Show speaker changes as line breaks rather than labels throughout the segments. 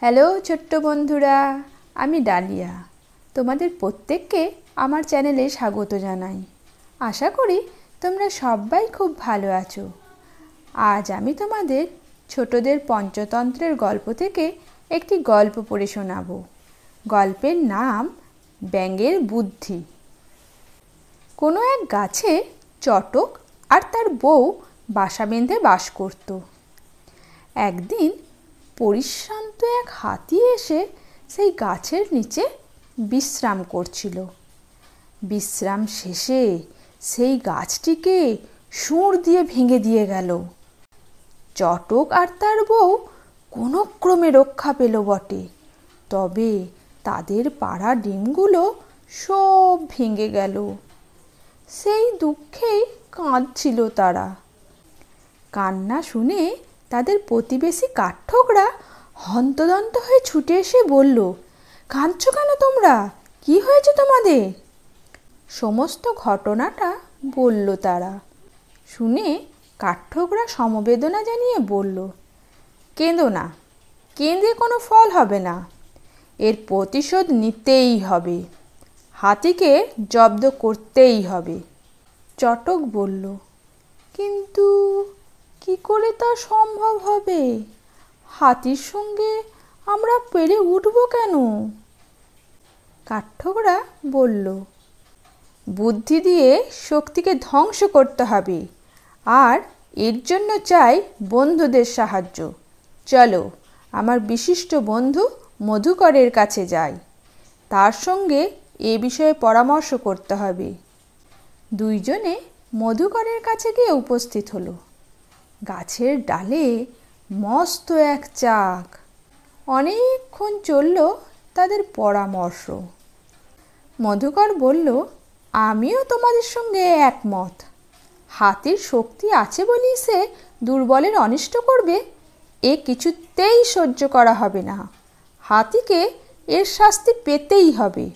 Hello ছোট্ট বন্ধুরা, আমি ডালিয়া। তোমাদের প্রত্যেককে আমার চ্যানেলে স্বাগত জানাই। আশা করি তোমরা সবাই খুব ভালো আছো। আজ আমি তোমাদের ছোটদের পঞ্চতন্ত্রের গল্প থেকে একটি গল্প পড়ে শোনাবো। গল্পের নাম ব্যাঙের বুদ্ধি। কোনো এক গাছে চটক আর তার বউ বাসা বেঁধে বাস করত। একদিন পরিশ্রান্ত এক হাতি এসে সেই গাছের নিচে বিশ্রাম করছিল। বিশ্রাম শেষে সেই গাছটিকে সুর দিয়ে ভেঙে দিয়ে গেল। চটক আর তার বউ কোনো ক্রমে রক্ষা পেল বটে। তবে তাদের পাড়া ডিমগুলো সব ভেঙে গেল। সেই দুঃখেই কাঁদছিল তারা। কান্না শুনে তাদের প্রতিবেশী কাঠঠোকরা হন্তদন্ত হয়ে ছুটে এসে বলল, কাঁদছ কেন তোমরা? কি হয়েছে তোমাদের? সমস্ত ঘটনাটা বলল তারা। শুনে কাঠঠোকরা সমবেদনা জানিয়ে বলল, কেঁদো না, কেঁদে কোনো ফল হবে না। এর প্রতিশোধ নিতেই হবে। হাতিকে জব্দ করতেই হবে। চটক বলল, কিন্তু কি করে তা সম্ভব হবে? হাতির সঙ্গে আমরা পেরে উঠব কেন? কাঠঠোকরা বলল, বুদ্ধি দিয়ে শক্তিকে ধ্বংস করতে হবে। আর এর জন্য চাই বন্ধুদের সাহায্য। চলো, আমার বিশিষ্ট বন্ধু মধুকরের কাছে যাই। তার সঙ্গে এ বিষয়ে পরামর্শ করতে হবে দুইজনে মধুকরের কাছে গিয়ে উপস্থিত হলো। গাছের ডালে মস্ত এক চাক। অনেকক্ষণ চলল তাদের পরামর্শ। মধুকর বলল, আমিও তোমাদের সঙ্গে একমত। হাতির শক্তি আছে বলেই সে দুর্বলের অনিষ্ট করবে। এ কিছুতেই সহ্য করা হবে না। হাতিকে এর শাস্তি পেতেই হবে।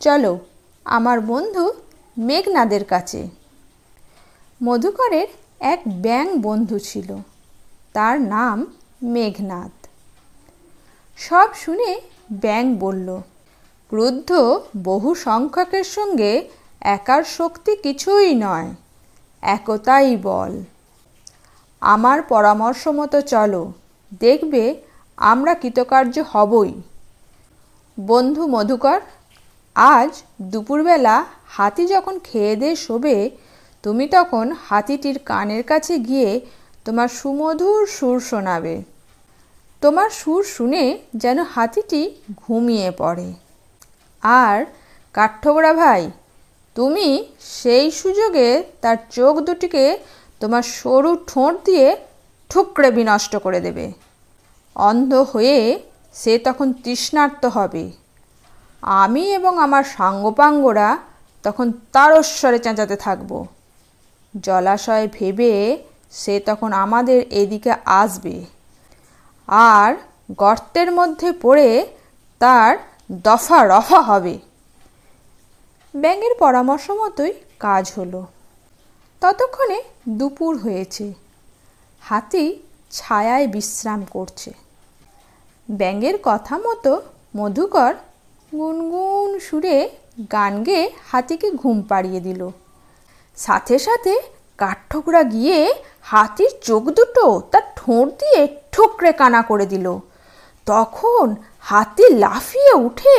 চলো, আমার বন্ধু মেঘনাদের কাছে। মধুকরের এক ব্যাং বন্ধু ছিল। তার নাম মেঘনাদ। সব শুনে ব্যাং বলল, ক্রুদ্ধ বহু সংখ্যকের সঙ্গে একার শক্তি কিছুই নয়, একতাই বল। আমার পরামর্শ মতো চলো, দেখবে আমরা কৃতকার্য হবই। বন্ধু মধুকর, আজ দুপুরবেলা হাতি যখন খেয়ে দিয়ে শোবে তুমি তখন হাতিটির কানের কাছে গিয়ে তোমার সুমধুর সুর শোনাবে। তোমার সুর শুনে যেন হাতিটি ঘুমিয়ে পড়ে। আর, কাঠঠোকরা ভাই, তুমি সেই সুযোগে তার চোখ দুটিকে তোমার সরু ঠোঁট দিয়ে ঠুকরে বিনষ্ট করে দেবে। অন্ধ হয়ে সে তখন তৃষ্ণার্ত হবে। আমি এবং আমার সাঙ্গপাঙ্গরা তখন তারস্বরে চেঁচাতে থাকব। জলাশয় ভেবে সে তখন আমাদের এদিকে আসবে। আর গর্তের মধ্যে পড়ে তার দফা রফা হবে। ব্যাঙের পরামর্শ মতোই কাজ হলো। ততক্ষণে দুপুর হয়েছে। হাতি ছায়ায় বিশ্রাম করছে। ব্যাঙের কথা মতো মধুকর গুনগুন সুরে গান গেয়ে হাতিকে ঘুম পাড়িয়ে দিল। সাথে সাথে কাঠঠোকরা গিয়ে হাতির চোখ দুটো তার ঠোঁট দিয়ে ঠোকরে কানা করে দিল। তখন হাতি লাফিয়ে উঠে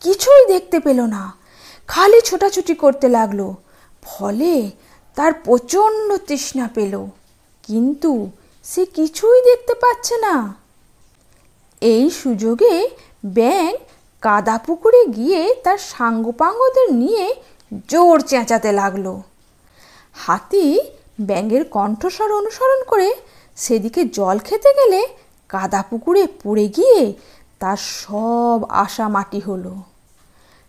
কিছুই দেখতে পেল না। খালি ছোটাছুটি করতে লাগল। ফলে তার প্রচণ্ড তৃষ্ণা পেল। কিন্তু সে কিছুই দেখতে পাচ্ছে না। এই সুযোগে ব্যাং কাদা পুকুরে গিয়ে তার সাঙ্গপাঙ্গদের নিয়ে জোর চেঁচাতে লাগল। হাতি ব্যাঙের কণ্ঠস্বর অনুসরণ করে সেদিকে জল খেতে গেলে কাদা পুকুরে পড়ে গিয়ে তার সব আশা মাটি হলো।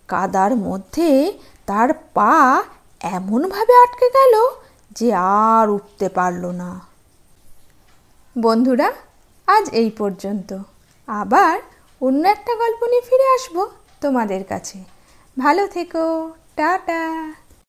কাদার মধ্যে তার পা এমনভাবে আটকে গেল যে আর উঠতে পারল না। বন্ধুরা, আজ এই পর্যন্ত। আবার অন্য একটা গল্প নিয়ে ফিরে আসব তোমাদের কাছে। ভালো থেকো, টাটা।